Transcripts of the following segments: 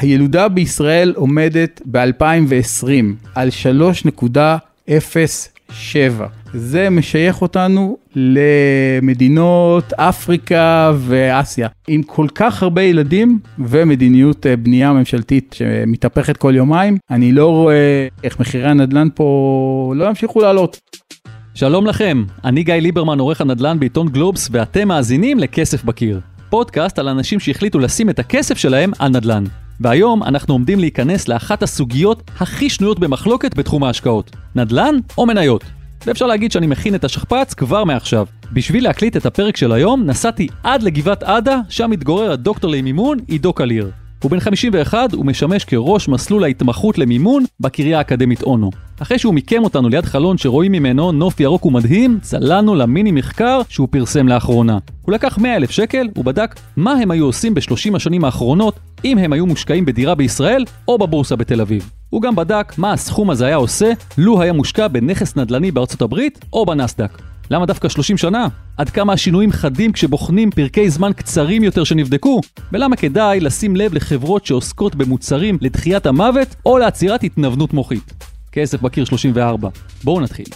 הילודה בישראל עומדת ב-2020 על 3.07. זה משייך אותנו למדינות אפריקה ואסיה. עם כל כך הרבה ילדים ומדיניות אה, בנייה ממשלתית שמתהפכת כל יומיים, אני לא רואה איך מחירי הנדל"ן פה לא ימשיכו לעלות. שלום לכם, אני גיא ליברמן, עורך הנדל"ן בעיתון גלובס, ואתם מאזינים לכסף בקיר. פודקאסט על אנשים שהחליטו לשים את הכסף שלהם על נדל"ן. והיום אנחנו עומדים להיכנס לאחת הסוגיות הכי שנויות במחלוקת בתחום ההשקעות, נדל"ן או מניות. ואפשר להגיד שאני מכין את השכפ"ץ כבר מעכשיו. בשביל להקליט את הפרק של היום, נסעתי עד לגבעת עדה, שם מתגורר הדוקטור למימון עידו קליר. הוא בן 51 ומשמש כראש מסלול ההתמחות למימון בקריה האקדמית אונו. אחרי שהוא מיקם אותנו ליד חלון שרואים ממנו נוף ירוק ומדהים, צללנו למיני מחקר שהוא פרסם לאחרונה. הוא לקח 100 אלף שקל ובדק מה הם היו עושים ב-30 השנים האחרונות אם הם היו מושקעים בדירה בישראל או בבורסה בתל אביב. הוא גם בדק מה הסכום הזה היה עושה לו היה מושקע בנכס נדל"ני בארצות הברית או בנסדק. למה דווקא 30 שנה? עד כמה השינויים חדים כשבוחנים פרקי זמן קצרים יותר שנבדקו? ולמה כדאי לשים לב לחברות שעוסקות במוצרים לדחיית המוות או לעצירת התנוונות מוחית? כסף בקיר 34. בואו נתחיל.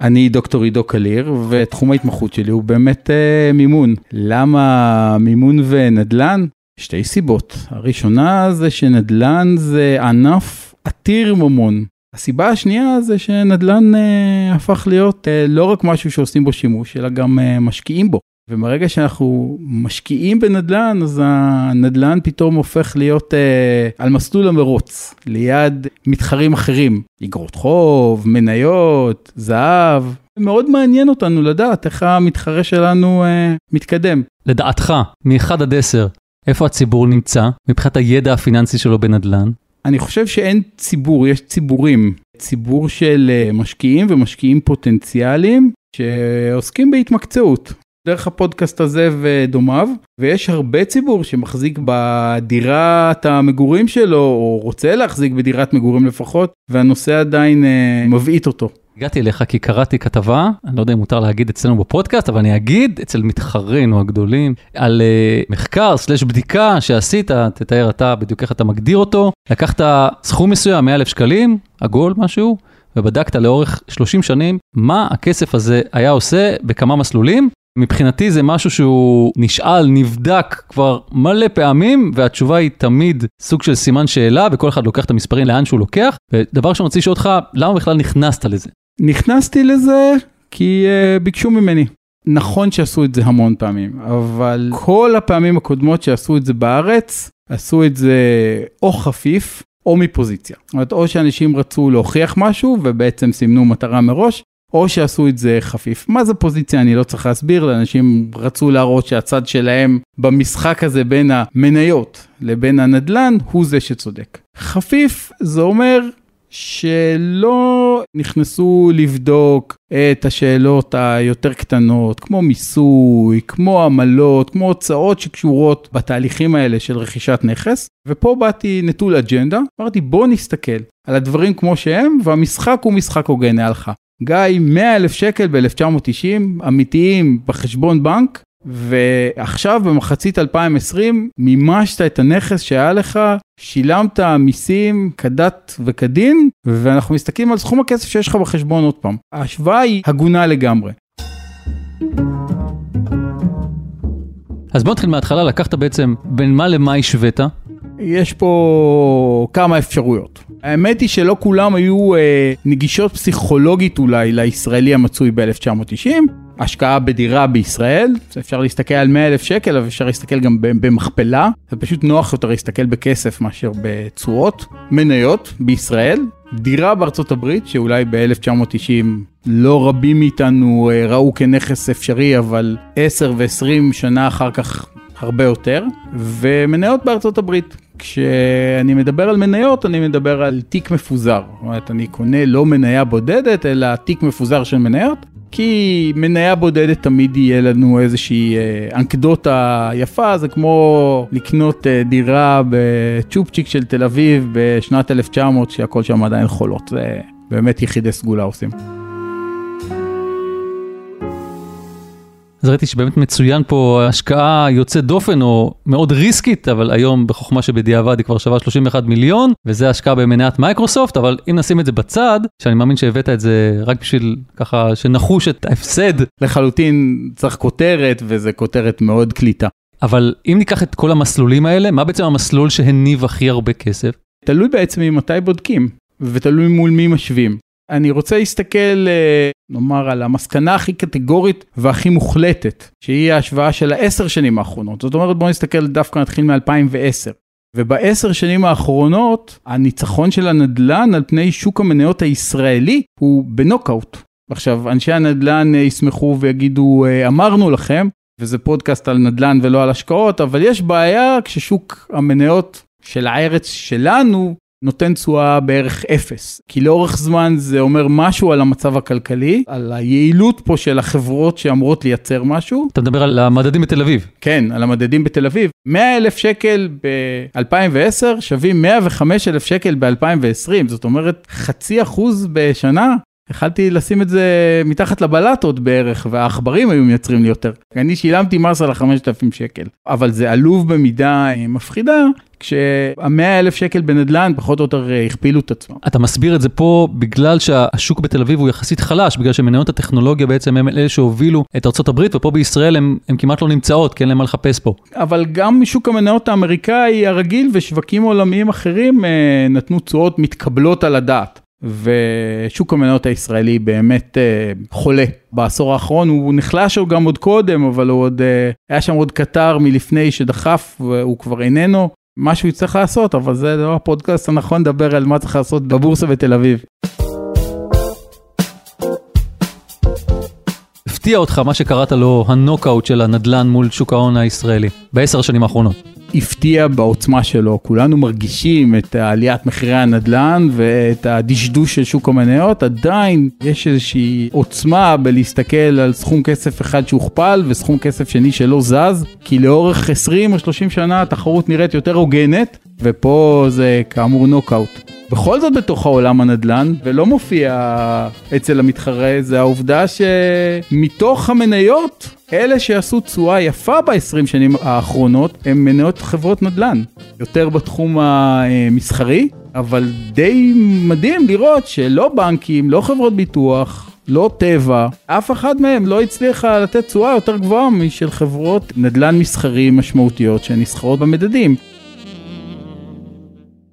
אני דוקטור עידו קליר, ותחום ההתמחות שלי הוא באמת אה, מימון. למה מימון ונדל"ן? שתי סיבות. הראשונה זה שנדל"ן זה ענף עתיר ממון. הסיבה השנייה זה שנדל"ן אה, הפך להיות אה, לא רק משהו שעושים בו שימוש, אלא גם אה, משקיעים בו. ומרגע שאנחנו משקיעים בנדל"ן, אז הנדל"ן פתאום הופך להיות אה, על מסלול המרוץ, ליד מתחרים אחרים, אגרות חוב, מניות, זהב. מאוד מעניין אותנו לדעת איך המתחרה שלנו אה, מתקדם. לדעתך, מ-1 עד 10, איפה הציבור נמצא מבחינת הידע הפיננסי שלו בנדל"ן? אני חושב שאין ציבור, יש ציבורים. ציבור של אה, משקיעים ומשקיעים פוטנציאליים שעוסקים בהתמקצעות. דרך הפודקאסט הזה ודומיו, ויש הרבה ציבור שמחזיק בדירת המגורים שלו, או רוצה להחזיק בדירת מגורים לפחות, והנושא עדיין אה, מבעית אותו. הגעתי אליך כי קראתי כתבה, אני לא יודע אם מותר להגיד אצלנו בפודקאסט, אבל אני אגיד אצל מתחרינו הגדולים, על uh, מחקר סלש בדיקה שעשית, תתאר אתה בדיוק איך אתה מגדיר אותו, לקחת סכום מסוים, 100 אלף שקלים, עגול משהו, ובדקת לאורך 30 שנים מה הכסף הזה היה עושה בכמה מסלולים. מבחינתי זה משהו שהוא נשאל, נבדק כבר מלא פעמים, והתשובה היא תמיד סוג של סימן שאלה, וכל אחד לוקח את המספרים לאן שהוא לוקח. ודבר שאני רוצה לשאול אותך, למה בכלל נכנסת לזה? נכנסתי לזה כי uh, ביקשו ממני. נכון שעשו את זה המון פעמים, אבל כל הפעמים הקודמות שעשו את זה בארץ, עשו את זה או חפיף או מפוזיציה. זאת אומרת, או שאנשים רצו להוכיח משהו ובעצם סימנו מטרה מראש, או שעשו את זה חפיף. מה זה פוזיציה? אני לא צריך להסביר, לאנשים רצו להראות שהצד שלהם במשחק הזה בין המניות לבין הנדל"ן הוא זה שצודק. חפיף זה אומר שלא נכנסו לבדוק את השאלות היותר קטנות, כמו מיסוי, כמו עמלות, כמו הוצאות שקשורות בתהליכים האלה של רכישת נכס. ופה באתי נטול אג'נדה, אמרתי בוא נסתכל על הדברים כמו שהם, והמשחק הוא משחק הוגן, היה לך. גיא, 100 אלף שקל ב-1990, אמיתיים בחשבון בנק, ועכשיו במחצית 2020 מימשת את הנכס שהיה לך, שילמת מיסים כדת וכדין, ואנחנו מסתכלים על סכום הכסף שיש לך בחשבון עוד פעם. ההשוואה היא הגונה לגמרי. אז בוא נתחיל מההתחלה, לקחת בעצם בין מה למה השווית? יש פה כמה אפשרויות. האמת היא שלא כולם היו אה, נגישות פסיכולוגית אולי לישראלי המצוי ב-1990. השקעה בדירה בישראל, אפשר להסתכל על 100 אלף שקל, אבל אפשר להסתכל גם במכפלה, זה פשוט נוח יותר להסתכל בכסף מאשר בתשואות. מניות בישראל, דירה בארצות הברית, שאולי ב-1990 לא רבים מאיתנו אה, ראו כנכס אפשרי, אבל 10 ו-20 שנה אחר כך הרבה יותר, ומניות בארצות הברית. כשאני מדבר על מניות, אני מדבר על תיק מפוזר. זאת אומרת, אני קונה לא מניה בודדת, אלא תיק מפוזר של מניות. כי מניה בודדת תמיד יהיה לנו איזושהי אה, אנקדוטה יפה, זה כמו לקנות אה, דירה בצ'ופצ'יק של תל אביב בשנת 1900, שהכל שם עדיין חולות. זה באמת יחידי סגולה עושים. אז ראיתי שבאמת מצוין פה השקעה יוצאת דופן או מאוד ריסקית, אבל היום בחוכמה שבדיעבד היא כבר שווה 31 מיליון, וזה השקעה במניית מייקרוסופט, אבל אם נשים את זה בצד, שאני מאמין שהבאת את זה רק בשביל ככה שנחוש את ההפסד. לחלוטין צריך כותרת, וזה כותרת מאוד קליטה. אבל אם ניקח את כל המסלולים האלה, מה בעצם המסלול שהניב הכי הרבה כסף? תלוי בעצם ממתי בודקים, ותלוי מול מי משווים. אני רוצה להסתכל, אה, נאמר, על המסקנה הכי קטגורית והכי מוחלטת, שהיא ההשוואה של העשר שנים האחרונות. זאת אומרת, בואו נסתכל, דווקא נתחיל מ-2010. ובעשר שנים האחרונות, הניצחון של הנדל"ן על פני שוק המניות הישראלי הוא בנוקאוט. עכשיו, אנשי הנדל"ן אה, ישמחו ויגידו, אה, אמרנו לכם, וזה פודקאסט על נדל"ן ולא על השקעות, אבל יש בעיה כששוק המניות של הארץ שלנו נותן תשואה בערך אפס. כי לאורך זמן זה אומר משהו על המצב הכלכלי, על היעילות פה של החברות שאמורות לייצר משהו. אתה מדבר על המדדים בתל אביב. כן, על המדדים בתל אביב. 100 אלף שקל ב-2010 שווים 105 אלף שקל ב-2020, זאת אומרת חצי אחוז בשנה. יכלתי לשים את זה מתחת לבלטות בערך, והעכברים היו מייצרים לי יותר. אני שילמתי מס על ה-5,000 שקל, אבל זה עלוב במידה מפחידה, כשהמאה אלף שקל בנדל"ן פחות או יותר אה, הכפילו את עצמם. אתה מסביר את זה פה בגלל שהשוק בתל אביב הוא יחסית חלש, בגלל שמניות הטכנולוגיה בעצם הם אלה שהובילו את ארה"ב, ופה בישראל הם כמעט לא נמצאות, כי אין להם מה לחפש פה. אבל גם שוק המניות האמריקאי הרגיל ושווקים עולמיים אחרים אה, נתנו תשואות מתקבלות על הדעת. ושוק המניות הישראלי באמת אה, חולה. בעשור האחרון הוא נחלש הוא גם עוד קודם, אבל הוא עוד, אה, היה שם עוד קטר מלפני שדחף והוא כבר איננו. משהו יצטרך לעשות, אבל זה לא הפודקאסט הנכון לדבר על מה צריך לעשות בבורסה בתל אביב. הפתיע אותך מה שקראת לו הנוקאוט של הנדלן מול שוק ההון הישראלי בעשר השנים האחרונות. הפתיע בעוצמה שלו, כולנו מרגישים את עליית מחירי הנדל"ן ואת הדשדוש של שוק המניות, עדיין יש איזושהי עוצמה בלהסתכל על סכום כסף אחד שהוכפל וסכום כסף שני שלא זז, כי לאורך 20 או 30 שנה התחרות נראית יותר הוגנת, ופה זה כאמור נוקאוט. בכל זאת בתוך העולם הנדל"ן, ולא מופיע אצל המתחרה, זה העובדה שמתוך המניות, אלה שעשו תשואה יפה ב-20 שנים האחרונות, הם מניות חברות נדל"ן. יותר בתחום המסחרי, אבל די מדהים לראות שלא בנקים, לא חברות ביטוח, לא טבע, אף אחד מהם לא הצליחה לתת תשואה יותר גבוהה משל חברות נדל"ן מסחרי משמעותיות שנסחרות במדדים.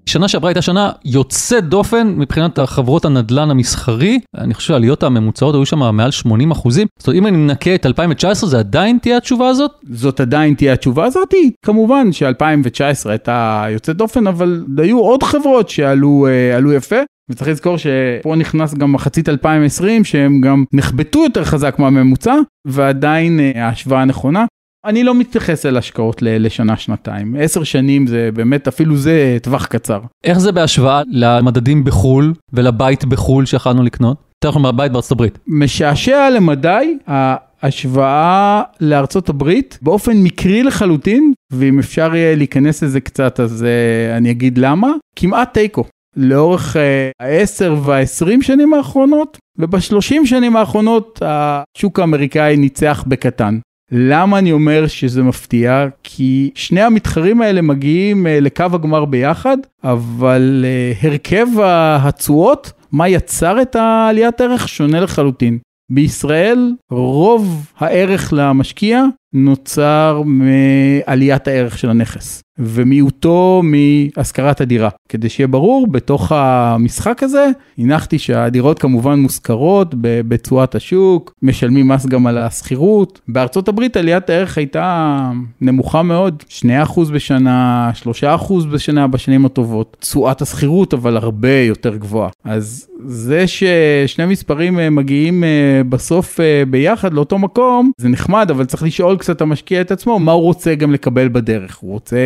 שנה שעברה הייתה שנה יוצאת דופן מבחינת החברות הנדלן המסחרי, אני חושב שהעליות הממוצעות היו שם מעל 80 אחוזים. זאת אומרת, אם אני מנקה את 2019, זה עדיין תהיה התשובה הזאת? זאת עדיין תהיה התשובה הזאת. כמובן ש-2019 הייתה יוצאת דופן, אבל היו עוד חברות שעלו אה, יפה. וצריך לזכור שפה נכנס גם מחצית 2020 שהם גם נחבטו יותר חזק מהממוצע ועדיין אה, ההשוואה נכונה. אני לא מתייחס אל השקעות לשנה-שנתיים. עשר שנים זה באמת, אפילו זה טווח קצר. איך זה בהשוואה למדדים בחו"ל ולבית בחו"ל שיכולנו לקנות? יותר נכון מהבית בארצות הברית. משעשע למדי, ההשוואה לארצות הברית באופן מקרי לחלוטין, ואם אפשר יהיה להיכנס לזה קצת אז uh, אני אגיד למה, כמעט תיקו. לאורך uh, והעשרים שנים האחרונות, ובשלושים שנים האחרונות השוק האמריקאי ניצח בקטן. למה אני אומר שזה מפתיע? כי שני המתחרים האלה מגיעים אה, לקו הגמר ביחד, אבל אה, הרכב התשואות, מה יצר את העליית ערך, שונה לחלוטין. בישראל רוב הערך למשקיע נוצר מעליית הערך של הנכס. ומיעוטו מהשכרת הדירה. כדי שיהיה ברור, בתוך המשחק הזה הנחתי שהדירות כמובן מושכרות בתשואת השוק, משלמים מס גם על השכירות. בארצות הברית עליית הערך הייתה נמוכה מאוד, 2% בשנה, 3% בשנה בשנים הטובות. תשואת השכירות אבל הרבה יותר גבוהה. אז זה ששני מספרים אה, מגיעים אה, בסוף אה, ביחד לאותו מקום, זה נחמד, אבל צריך לשאול קצת המשקיע את עצמו, מה הוא רוצה גם לקבל בדרך. הוא רוצה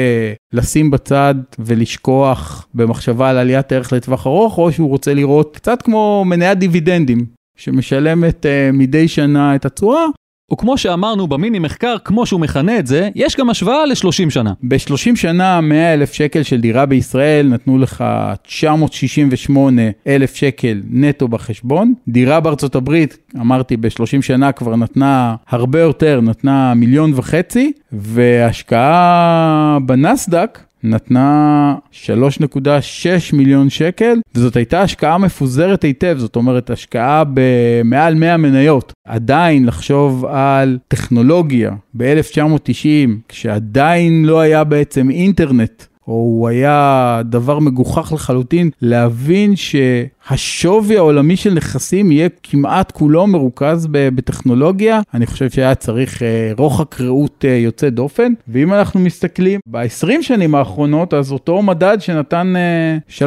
לשים בצד ולשכוח במחשבה על עליית ערך לטווח ארוך, או שהוא רוצה לראות קצת כמו מניית דיבידנדים, שמשלמת uh, מדי שנה את התשואה, וכמו שאמרנו במיני מחקר, כמו שהוא מכנה את זה, יש גם השוואה ל-30 שנה. ב-30 שנה 100 אלף שקל של דירה בישראל נתנו לך 968 אלף שקל נטו בחשבון. דירה בארצות הברית, אמרתי, ב-30 שנה כבר נתנה הרבה יותר, נתנה מיליון וחצי, והשקעה בנסדק נתנה 3.6 מיליון שקל, וזאת הייתה השקעה מפוזרת היטב, זאת אומרת השקעה במעל 100 מניות. עדיין לחשוב על טכנולוגיה ב-1990, כשעדיין לא היה בעצם אינטרנט, או הוא היה דבר מגוחך לחלוטין, להבין שהשווי העולמי של נכסים יהיה כמעט כולו מרוכז בטכנולוגיה. אני חושב שהיה צריך אה, רוחק ראות אה, יוצא דופן. ואם אנחנו מסתכלים ב-20 שנים האחרונות, אז אותו מדד שנתן 3.6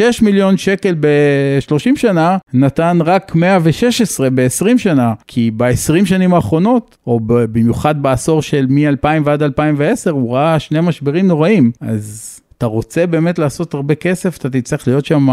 אה, מיליון שקל ב-30 שנה, נתן רק 116 ב-20 שנה. כי ב-20 שנים האחרונות, או במיוחד בעשור של מ-2000 ועד 2010, הוא ראה שני משברים נוראים. אז אתה רוצה באמת לעשות הרבה כסף, אתה תצטרך להיות שם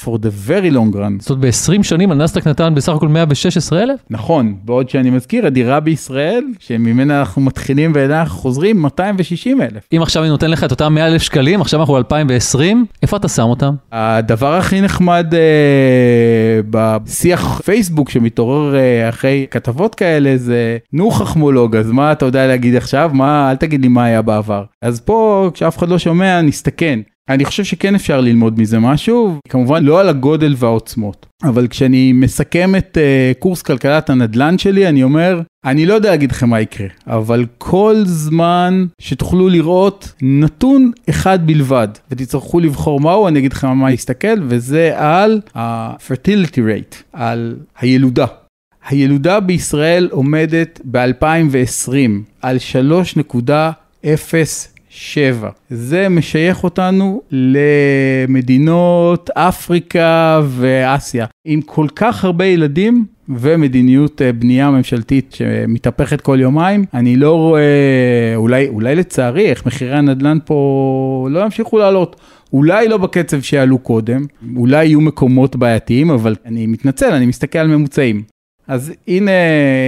for the very long run. זאת אומרת, ב-20 שנים הנסדק נתן בסך הכל 116 אלף? נכון, בעוד שאני מזכיר, הדירה בישראל, שממנה אנחנו מתחילים ואליה אנחנו חוזרים, 260 אלף. אם עכשיו אני נותן לך את אותם 100 אלף שקלים, עכשיו אנחנו ב-2020, איפה אתה שם אותם? הדבר הכי נחמד אה, בשיח פייסבוק שמתעורר אה, אחרי כתבות כאלה זה, נו חכמולוג, אז מה אתה יודע להגיד עכשיו? מה, אל תגיד לי מה היה בעבר. אז פה, כשאף אחד לא שומע, נסתכן. אני חושב שכן אפשר ללמוד מזה משהו, כמובן לא על הגודל והעוצמות, אבל כשאני מסכם את uh, קורס כלכלת הנדל"ן שלי, אני אומר, אני לא יודע להגיד לכם מה יקרה, אבל כל זמן שתוכלו לראות נתון אחד בלבד, ותצטרכו לבחור מהו, אני אגיד לכם מה להסתכל, וזה על ה-fertility rate, על הילודה. הילודה בישראל עומדת ב-2020 על 3.0 שבע. זה משייך אותנו למדינות אפריקה ואסיה, עם כל כך הרבה ילדים ומדיניות אה, בנייה ממשלתית שמתהפכת כל יומיים, אני לא רואה, אולי, אולי לצערי, איך מחירי הנדל"ן פה לא ימשיכו לעלות. אולי לא בקצב שעלו קודם, אולי יהיו מקומות בעייתיים, אבל אני מתנצל, אני מסתכל על ממוצעים. אז הנה,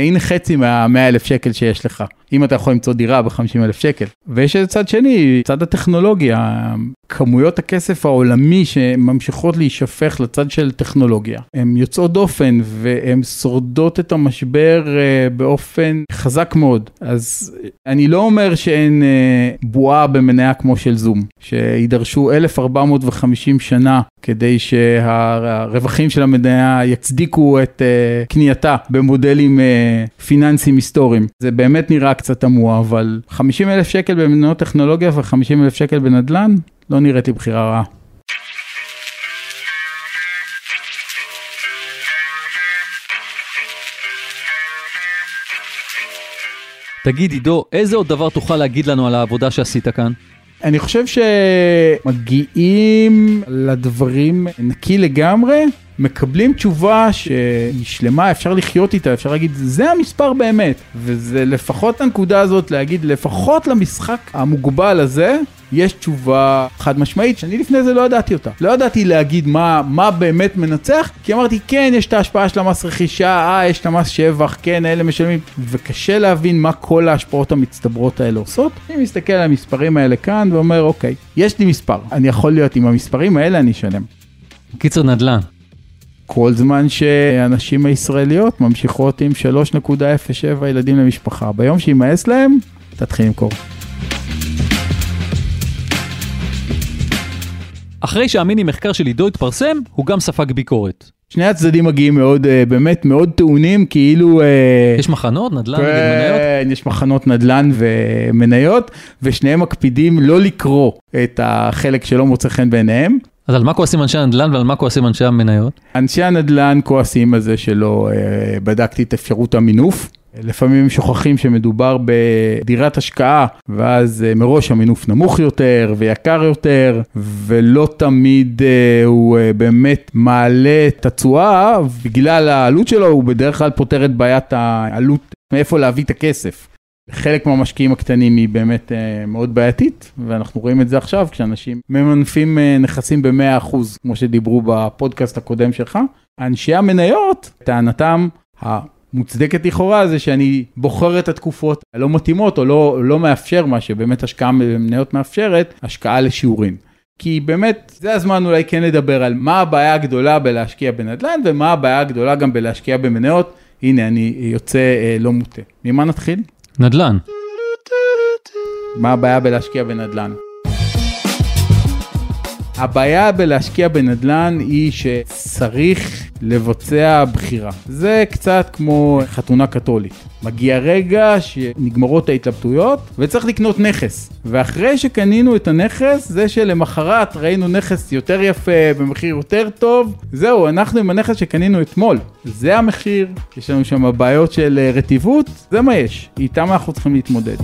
הנה חצי מה-100 אלף שקל שיש לך. אם אתה יכול למצוא דירה ב-50 אלף שקל. ויש את צד שני, צד הטכנולוגיה, כמויות הכסף העולמי שממשיכות להישפך לצד של טכנולוגיה. הן יוצאות דופן והן שורדות את המשבר uh, באופן חזק מאוד. אז אני לא אומר שאין uh, בועה במניה כמו של זום, שידרשו 1450 שנה כדי שהרווחים של המניה יצדיקו את uh, קנייתה במודלים פיננסיים היסטוריים. זה באמת נראה קצת תמוה, אבל 50 אלף שקל במניות טכנולוגיה ו-50 אלף שקל בנדל"ן, לא נראית לי בחירה רעה. תגיד עידו, איזה עוד דבר תוכל להגיד לנו על העבודה שעשית כאן? אני חושב שמגיעים לדברים נקי לגמרי, מקבלים תשובה שהיא שלמה, אפשר לחיות איתה, אפשר להגיד, זה המספר באמת. וזה לפחות הנקודה הזאת להגיד, לפחות למשחק המוגבל הזה, יש תשובה חד משמעית, שאני לפני זה לא ידעתי אותה. לא ידעתי להגיד מה, מה באמת מנצח, כי אמרתי, כן, יש את ההשפעה של המס רכישה, אה, יש את המס שבח, כן, אלה משלמים, וקשה להבין מה כל ההשפעות המצטברות האלה עושות. אני מסתכל על המספרים האלה כאן ואומר, אוקיי, יש לי מספר, אני יכול להיות עם המספרים האלה, אני אשלם. קיצר נדל"ן. כל זמן שהנשים הישראליות ממשיכות עם 3.07 ילדים למשפחה. ביום שימאס להם, תתחיל למכור. אחרי שהמיני מחקר של עידו התפרסם, הוא גם ספג ביקורת. שני הצדדים מגיעים מאוד, אה, באמת מאוד טעונים, כאילו... אה, יש מחנות, נדל"ן נגד מניות? כן, יש מחנות נדל"ן ומניות, ושניהם מקפידים לא לקרוא את החלק שלא מוצא חן בעיניהם. אז על מה כועסים אנשי הנדל"ן ועל מה כועסים אנשי המניות? אנשי הנדל"ן כועסים על זה שלא אה, בדקתי את אפשרות המינוף. לפעמים שוכחים שמדובר בדירת השקעה, ואז אה, מראש המינוף נמוך יותר ויקר יותר, ולא תמיד אה, הוא באמת מעלה את התשואה, בגלל העלות שלו הוא בדרך כלל פותר את בעיית העלות, מאיפה להביא את הכסף. חלק מהמשקיעים הקטנים היא באמת אה, מאוד בעייתית, ואנחנו רואים את זה עכשיו כשאנשים ממנפים אה, נכסים ב-100%, כמו שדיברו בפודקאסט הקודם שלך. אנשי המניות, טענתם, מוצדקת לכאורה זה שאני בוחר את התקופות הלא מתאימות או לא, לא מאפשר מה שבאמת השקעה במניות מאפשרת, השקעה לשיעורים. כי באמת זה הזמן אולי כן לדבר על מה הבעיה הגדולה בלהשקיע בנדל"ן ומה הבעיה הגדולה גם בלהשקיע במניות. הנה אני יוצא אה, לא מוטה. ממה נתחיל? נדל"ן. מה הבעיה בלהשקיע בנדל"ן? הבעיה בלהשקיע בנדל"ן היא שצריך לבצע בחירה. זה קצת כמו חתונה קתולית. מגיע רגע שנגמרות ההתלבטויות וצריך לקנות נכס. ואחרי שקנינו את הנכס, זה שלמחרת ראינו נכס יותר יפה, במחיר יותר טוב, זהו, אנחנו עם הנכס שקנינו אתמול. זה המחיר, יש לנו שם בעיות של רטיבות, זה מה יש. איתם אנחנו צריכים להתמודד.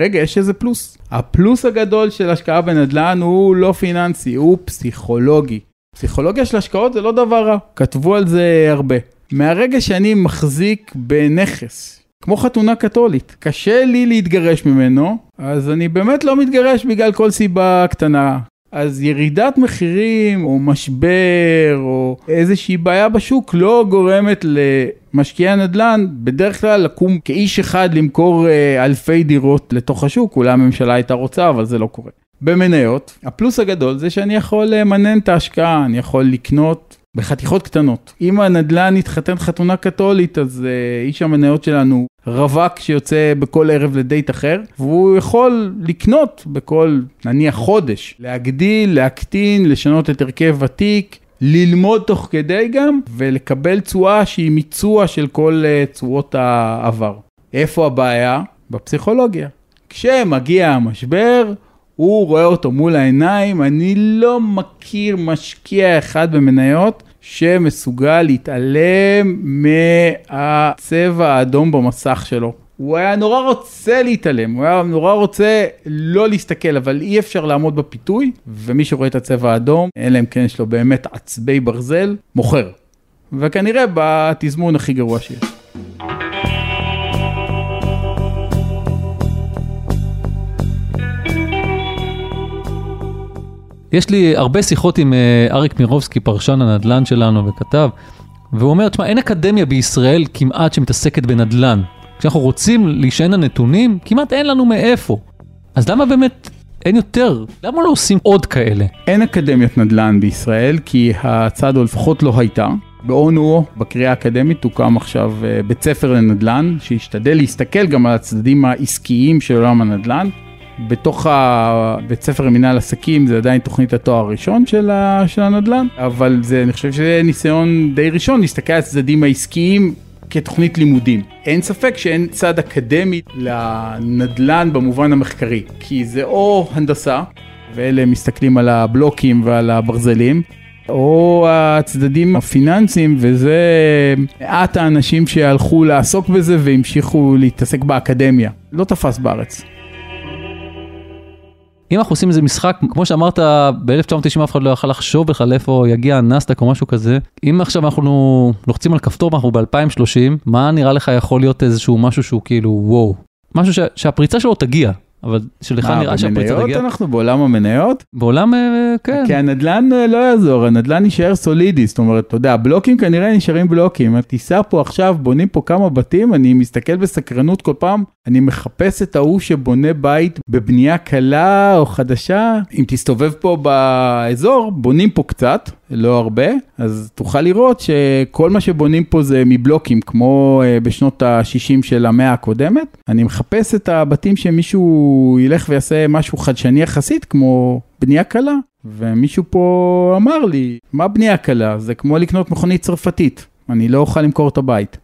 רגע, יש איזה פלוס. הפלוס הגדול של השקעה בנדל"ן הוא לא פיננסי, הוא פסיכולוגי. פסיכולוגיה של השקעות זה לא דבר רע, כתבו על זה הרבה. מהרגע שאני מחזיק בנכס, כמו חתונה קתולית, קשה לי להתגרש ממנו, אז אני באמת לא מתגרש בגלל כל סיבה קטנה. אז ירידת מחירים או משבר או איזושהי בעיה בשוק לא גורמת למשקיעי הנדל"ן בדרך כלל לקום כאיש אחד למכור אה, אלפי דירות לתוך השוק, אולי הממשלה הייתה רוצה אבל זה לא קורה. במניות, הפלוס הגדול זה שאני יכול למנן את ההשקעה, אני יכול לקנות בחתיכות קטנות. אם הנדל"ן יתחתן חתונה קתולית, אז uh, איש המניות שלנו רווק שיוצא בכל ערב לדייט אחר, והוא יכול לקנות בכל נניח חודש, להגדיל, להקטין, לשנות את הרכב ותיק. ללמוד תוך כדי גם ולקבל תשואה שהיא מיצוע של כל uh, תשואות העבר. איפה הבעיה? בפסיכולוגיה. כשמגיע המשבר, הוא רואה אותו מול העיניים, אני לא מכיר משקיע אחד במניות שמסוגל להתעלם מהצבע האדום במסך שלו. הוא היה נורא רוצה להתעלם, הוא היה נורא רוצה לא להסתכל, אבל אי אפשר לעמוד בפיתוי, ומי שרואה את הצבע האדום, אלא אם כן יש לו באמת עצבי ברזל, מוכר. וכנראה בתזמון הכי גרוע שיש. יש לי הרבה שיחות עם אה, אריק מירובסקי, פרשן הנדל"ן שלנו, וכתב, והוא אומר, תשמע, אין אקדמיה בישראל כמעט שמתעסקת בנדל"ן. כשאנחנו רוצים להישען על נתונים, כמעט אין לנו מאיפה. אז למה באמת אין יותר? למה לא עושים עוד כאלה? אין אקדמיית נדל"ן בישראל, כי הצד, או לפחות לא הייתה. באונו, בקריאה האקדמית, תוקם עכשיו אה, בית ספר לנדל"ן, שישתדל להסתכל גם על הצדדים העסקיים של עולם הנדל"ן. בתוך הבית ספר למנהל עסקים זה עדיין תוכנית התואר הראשון של, ה, של הנדל"ן, אבל זה, אני חושב שזה ניסיון די ראשון להסתכל על הצדדים העסקיים כתוכנית לימודים. אין ספק שאין צד אקדמי לנדל"ן במובן המחקרי, כי זה או הנדסה, ואלה מסתכלים על הבלוקים ועל הברזלים, או הצדדים הפיננסיים, וזה מעט האנשים שהלכו לעסוק בזה והמשיכו להתעסק באקדמיה. לא תפס בארץ. אם אנחנו עושים איזה משחק, כמו שאמרת, ב-1990 אף אחד לא יכל לחשוב בכלל איפה יגיע הנסדק או משהו כזה. אם עכשיו אנחנו לוחצים על כפתור ואנחנו ב-2030, מה נראה לך יכול להיות איזשהו משהו שהוא כאילו וואו. משהו ש- שהפריצה שלו תגיע, אבל שלך נראה שהפריצה תגיע. במניות אנחנו בעולם המניות? בעולם, אה, כן. כי הנדל"ן אה, לא יעזור, הנדל"ן נשאר סולידי, זאת אומרת, אתה יודע, הבלוקים כנראה נשארים בלוקים. תיסע פה עכשיו, בונים פה כמה בתים, אני מסתכל בסקרנות כל פעם, אני מחפש את ההוא שבונה בית בבנייה קלה או חדשה. אם תסתובב פה באזור, בונים פה קצת, לא הרבה, אז תוכל לראות שכל מה שבונים פה זה מבלוקים, כמו אה, בשנות ה-60 של המאה הקודמת. אני מחפש את הבתים שמישהו ילך ויעשה משהו חדשני יחסית, כמו בנייה קלה. ומישהו פה אמר לי, מה בנייה קלה? זה כמו לקנות מכונית צרפתית, אני לא אוכל למכור את הבית.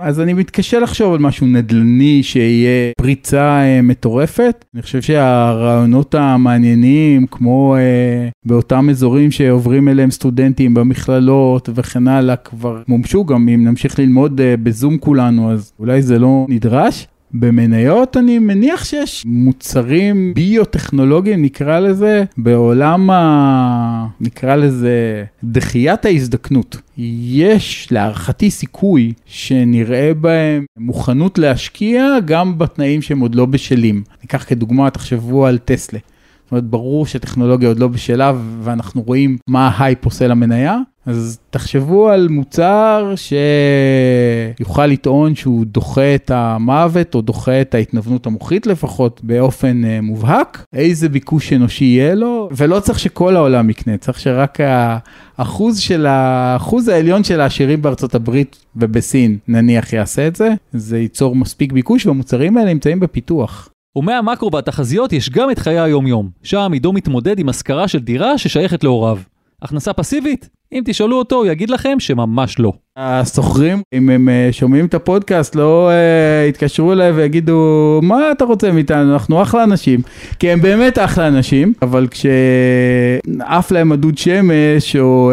אז אני מתקשה לחשוב על משהו נדל"ני שיהיה פריצה אה, מטורפת. אני חושב שהרעיונות המעניינים, כמו אה, באותם אזורים שעוברים אליהם סטודנטים במכללות וכן הלאה, כבר מומשו גם אם נמשיך ללמוד אה, בזום כולנו, אז אולי זה לא נדרש. במניות אני מניח שיש מוצרים ביוטכנולוגיים נקרא לזה בעולם ה... נקרא לזה דחיית ההזדקנות. יש להערכתי סיכוי שנראה בהם מוכנות להשקיע גם בתנאים שהם עוד לא בשלים. ניקח כדוגמה, תחשבו על טסלה. זאת אומרת, ברור שטכנולוגיה עוד לא בשלה ואנחנו רואים מה ההייפ עושה למניה, אז תחשבו על מוצר שיוכל לטעון שהוא דוחה את המוות או דוחה את ההתנוונות המוחית לפחות באופן uh, מובהק, איזה ביקוש אנושי יהיה לו, ולא צריך שכל העולם יקנה, צריך שרק האחוז של האחוז העליון של העשירים בארצות הברית ובסין נניח יעשה את זה, זה ייצור מספיק ביקוש והמוצרים האלה נמצאים בפיתוח. ומהמקרו והתחזיות יש גם את חיי היום-יום. שם עידו מתמודד עם השכרה של דירה ששייכת להוריו. הכנסה פסיבית? אם תשאלו אותו, הוא יגיד לכם שממש לא. השוכרים, אם הם אה, שומעים את הפודקאסט, לא uh, יתקשרו אליי ויגידו, מה אתה רוצה מאיתנו, אנחנו אחלה אנשים. כי הם באמת אחלה אנשים, אבל כשעף להם הדוד שמש, או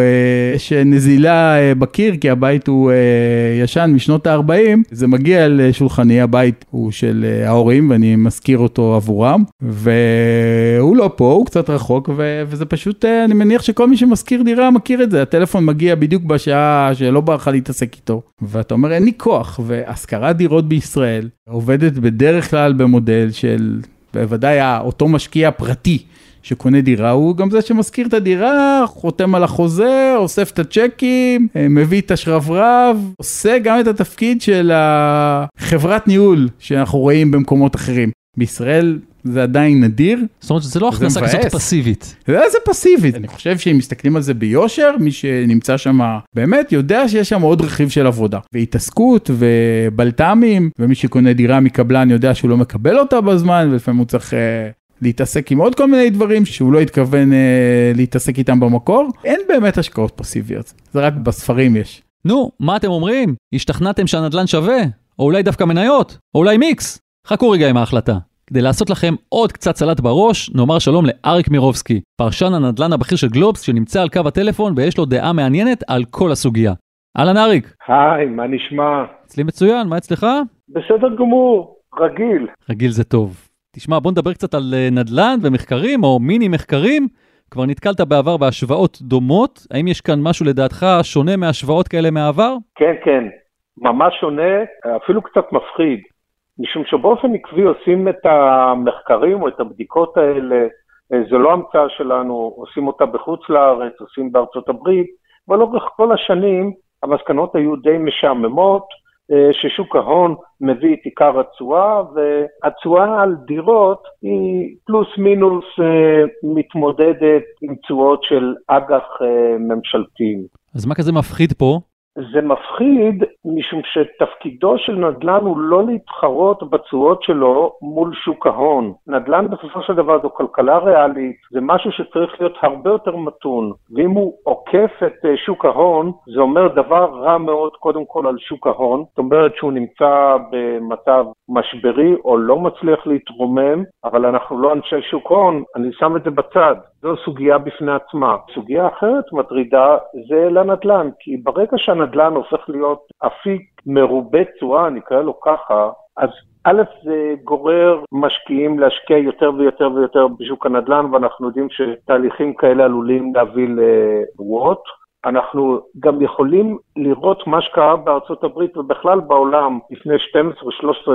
uh, שנזילה uh, בקיר, כי הבית הוא uh, ישן משנות ה-40, זה מגיע לשולחני, הבית הוא של uh, ההורים, ואני מזכיר אותו עבורם, והוא לא פה, הוא קצת רחוק, ו- וזה פשוט, uh, אני מניח שכל מי שמשכיר דירה מכיר את זה, הטלפון מגיע בדיוק בשעה שלא בא לך להתעסק איתו. ואתה אומר, אין לי כוח, והשכרת דירות בישראל עובדת בדרך כלל במודל של, בוודאי אותו משקיע פרטי. שקונה דירה הוא גם זה שמשכיר את הדירה, חותם על החוזה, אוסף את הצ'קים, אה, מביא את השרברב, עושה גם את התפקיד של החברת ניהול שאנחנו רואים במקומות אחרים. בישראל זה עדיין נדיר. זאת אומרת שזה לא הכנסה כזאת פסיבית. זה, זה פסיבית. אני חושב שאם מסתכלים על זה ביושר, מי שנמצא שם באמת יודע שיש שם עוד רכיב של עבודה. והתעסקות ובלת"מים, ומי שקונה דירה מקבלן יודע שהוא לא מקבל אותה בזמן, ולפעמים הוא צריך... uh, להתעסק עם עוד כל מיני דברים שהוא לא התכוון uh, להתעסק איתם במקור, אין באמת השקעות פסיביות, זה רק בספרים יש. נו, מה אתם אומרים? השתכנעתם שהנדל"ן שווה? או אולי דווקא מניות? או אולי מיקס? חכו רגע עם ההחלטה. כדי לעשות לכם עוד קצת סלט בראש, נאמר שלום לאריק מירובסקי, פרשן הנדל"ן הבכיר של גלובס, שנמצא על קו הטלפון ויש לו דעה מעניינת על כל הסוגיה. אהלן אריק. היי, מה נשמע? אצלי מצוין, מה אצלך? בסדר גמור, רגיל. רגיל זה טוב. תשמע, בוא נדבר קצת על אה, נדל"ן ומחקרים, או מיני מחקרים. כבר נתקלת בעבר בהשוואות דומות, האם יש כאן משהו לדעתך שונה מהשוואות כאלה מהעבר? כן, כן, ממש שונה, אפילו קצת מפחיד. משום שבאופן עקבי עושים את המחקרים או את הבדיקות האלה, אה, זו לא המצאה שלנו, עושים אותה בחוץ לארץ, עושים בארצות הברית, ולאורך כל השנים המסקנות היו די משעממות, אה, ששוק ההון מביא את עיקר התשואה, והתשואה על דירות היא פלוס מינוס אה, מתמודדת עם תשואות של אג"ח ממשלתיים. אז מה כזה מפחיד פה? זה מפחיד משום שתפקידו של נדל"ן הוא לא להתחרות בתשואות שלו מול שוק ההון. נדל"ן בסופו של דבר זו כלכלה ריאלית, זה משהו שצריך להיות הרבה יותר מתון, ואם הוא עוקף את אה, שוק ההון, זה אומר דבר רע מאוד קודם כל על שוק ההון, זאת אומרת שהוא נמצא במצב משברי או לא מצליח להתרומם, אבל אנחנו לא אנשי שוק הון, אני שם את זה בצד. זו סוגיה בפני עצמה. סוגיה אחרת מטרידה זה לנדל"ן, כי ברגע שהנדל"ן הופך להיות אפיק מרובה תשואה, נקרא לו ככה, אז א', זה גורר משקיעים להשקיע יותר ויותר ויותר בשוק הנדל"ן, ואנחנו יודעים שתהליכים כאלה עלולים להביא לווט. אנחנו גם יכולים לראות מה שקרה בארצות הברית ובכלל בעולם לפני 12-13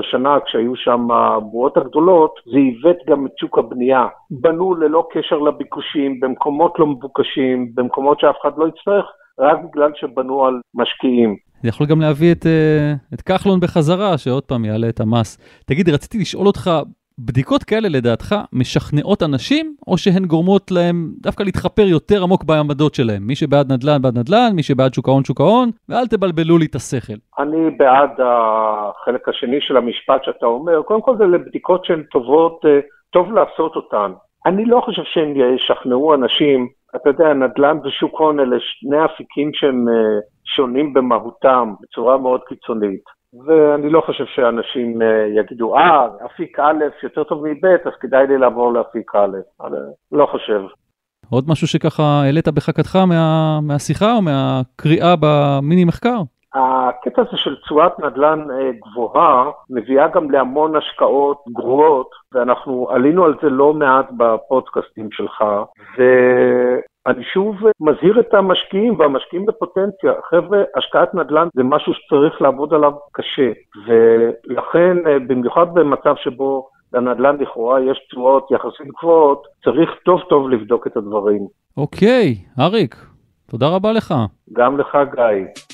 שנה כשהיו שם הבועות הגדולות, זה עיוות גם את שוק הבנייה. בנו ללא קשר לביקושים, במקומות לא מבוקשים, במקומות שאף אחד לא יצטרך, רק בגלל שבנו על משקיעים. זה יכול גם להביא את, אה, את כחלון בחזרה, שעוד פעם יעלה את המס. תגיד, רציתי לשאול אותך, בדיקות כאלה לדעתך משכנעות אנשים, או שהן גורמות להם דווקא להתחפר יותר עמוק בעמדות שלהם? מי שבעד נדל"ן, בעד נדל"ן, מי שבעד שוק ההון, שוק ההון, ואל תבלבלו לי את השכל. אני בעד החלק השני של המשפט שאתה אומר. קודם כל זה לבדיקות שהן טובות, אה, טוב לעשות אותן. אני לא חושב שהן ישכנעו אנשים, אתה יודע, נדל"ן ושוק הון אלה שני אפיקים שהם אה, שונים במהותם בצורה מאוד קיצונית. ואני לא חושב שאנשים אה, יגידו, אה, אפיק א' יותר טוב מב', אז כדאי לי לעבור לאפיק א'. לא חושב. עוד משהו שככה העלית בחכתך מה, מהשיחה או מהקריאה במיני מחקר? הקטע הזה של תשואת נדל"ן אה, גבוהה מביאה גם להמון השקעות גרועות, ואנחנו עלינו על זה לא מעט בפודקאסטים שלך, אני שוב מזהיר את המשקיעים והמשקיעים בפוטנציה. חבר'ה, השקעת נדל"ן זה משהו שצריך לעבוד עליו קשה, ולכן במיוחד במצב שבו לנדל"ן לכאורה יש תשואות יחסית גבוהות, צריך טוב טוב לבדוק את הדברים. אוקיי, אריק, תודה רבה לך. גם לך, גיא.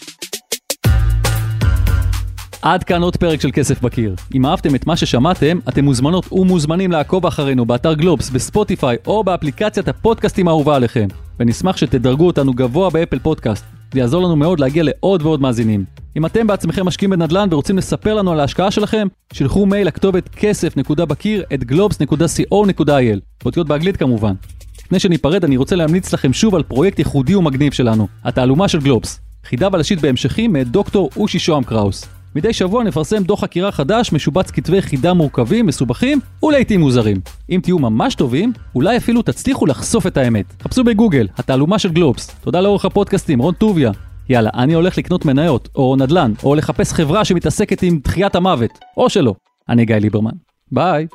עד כאן עוד פרק של כסף בקיר. אם אהבתם את מה ששמעתם, אתם מוזמנות ומוזמנים לעקוב אחרינו באתר גלובס, בספוטיפיי או באפליקציית הפודקאסטים האהובה עליכם. ונשמח שתדרגו אותנו גבוה ב Apple Podcast. זה יעזור לנו מאוד להגיע לעוד ועוד מאזינים. אם אתם בעצמכם משקיעים בנדל"ן ורוצים לספר לנו על ההשקעה שלכם, שלחו מייל לכתובת כסף.בקיר at globes.co.il, באותיות באנגלית כמובן. לפני שניפרד אני רוצה להמליץ לכם שוב על פרויקט ייחודי ומגניב שלנו, התעלומה של גלובס. חידה בלשית בהמשכים מאת דוקטור אושי שוהם קראוס. מדי שבוע נפרסם דוח חקירה חדש משובץ כתבי חידה מורכבים, מסובכים ולעיתים מוזרים. אם תהיו ממש טובים, אולי אפילו תצליחו לחשוף את האמת. חפשו בגוגל, התעלומה של גלובס. תודה לאורך הפודקאסטים, רון טוביה. יאללה, אני הולך לקנות מניות, או נדל"ן, או לחפש חברה שמתעסקת עם דחיית המוות. או שלא. אני גיא ליברמן. ביי.